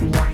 Bye.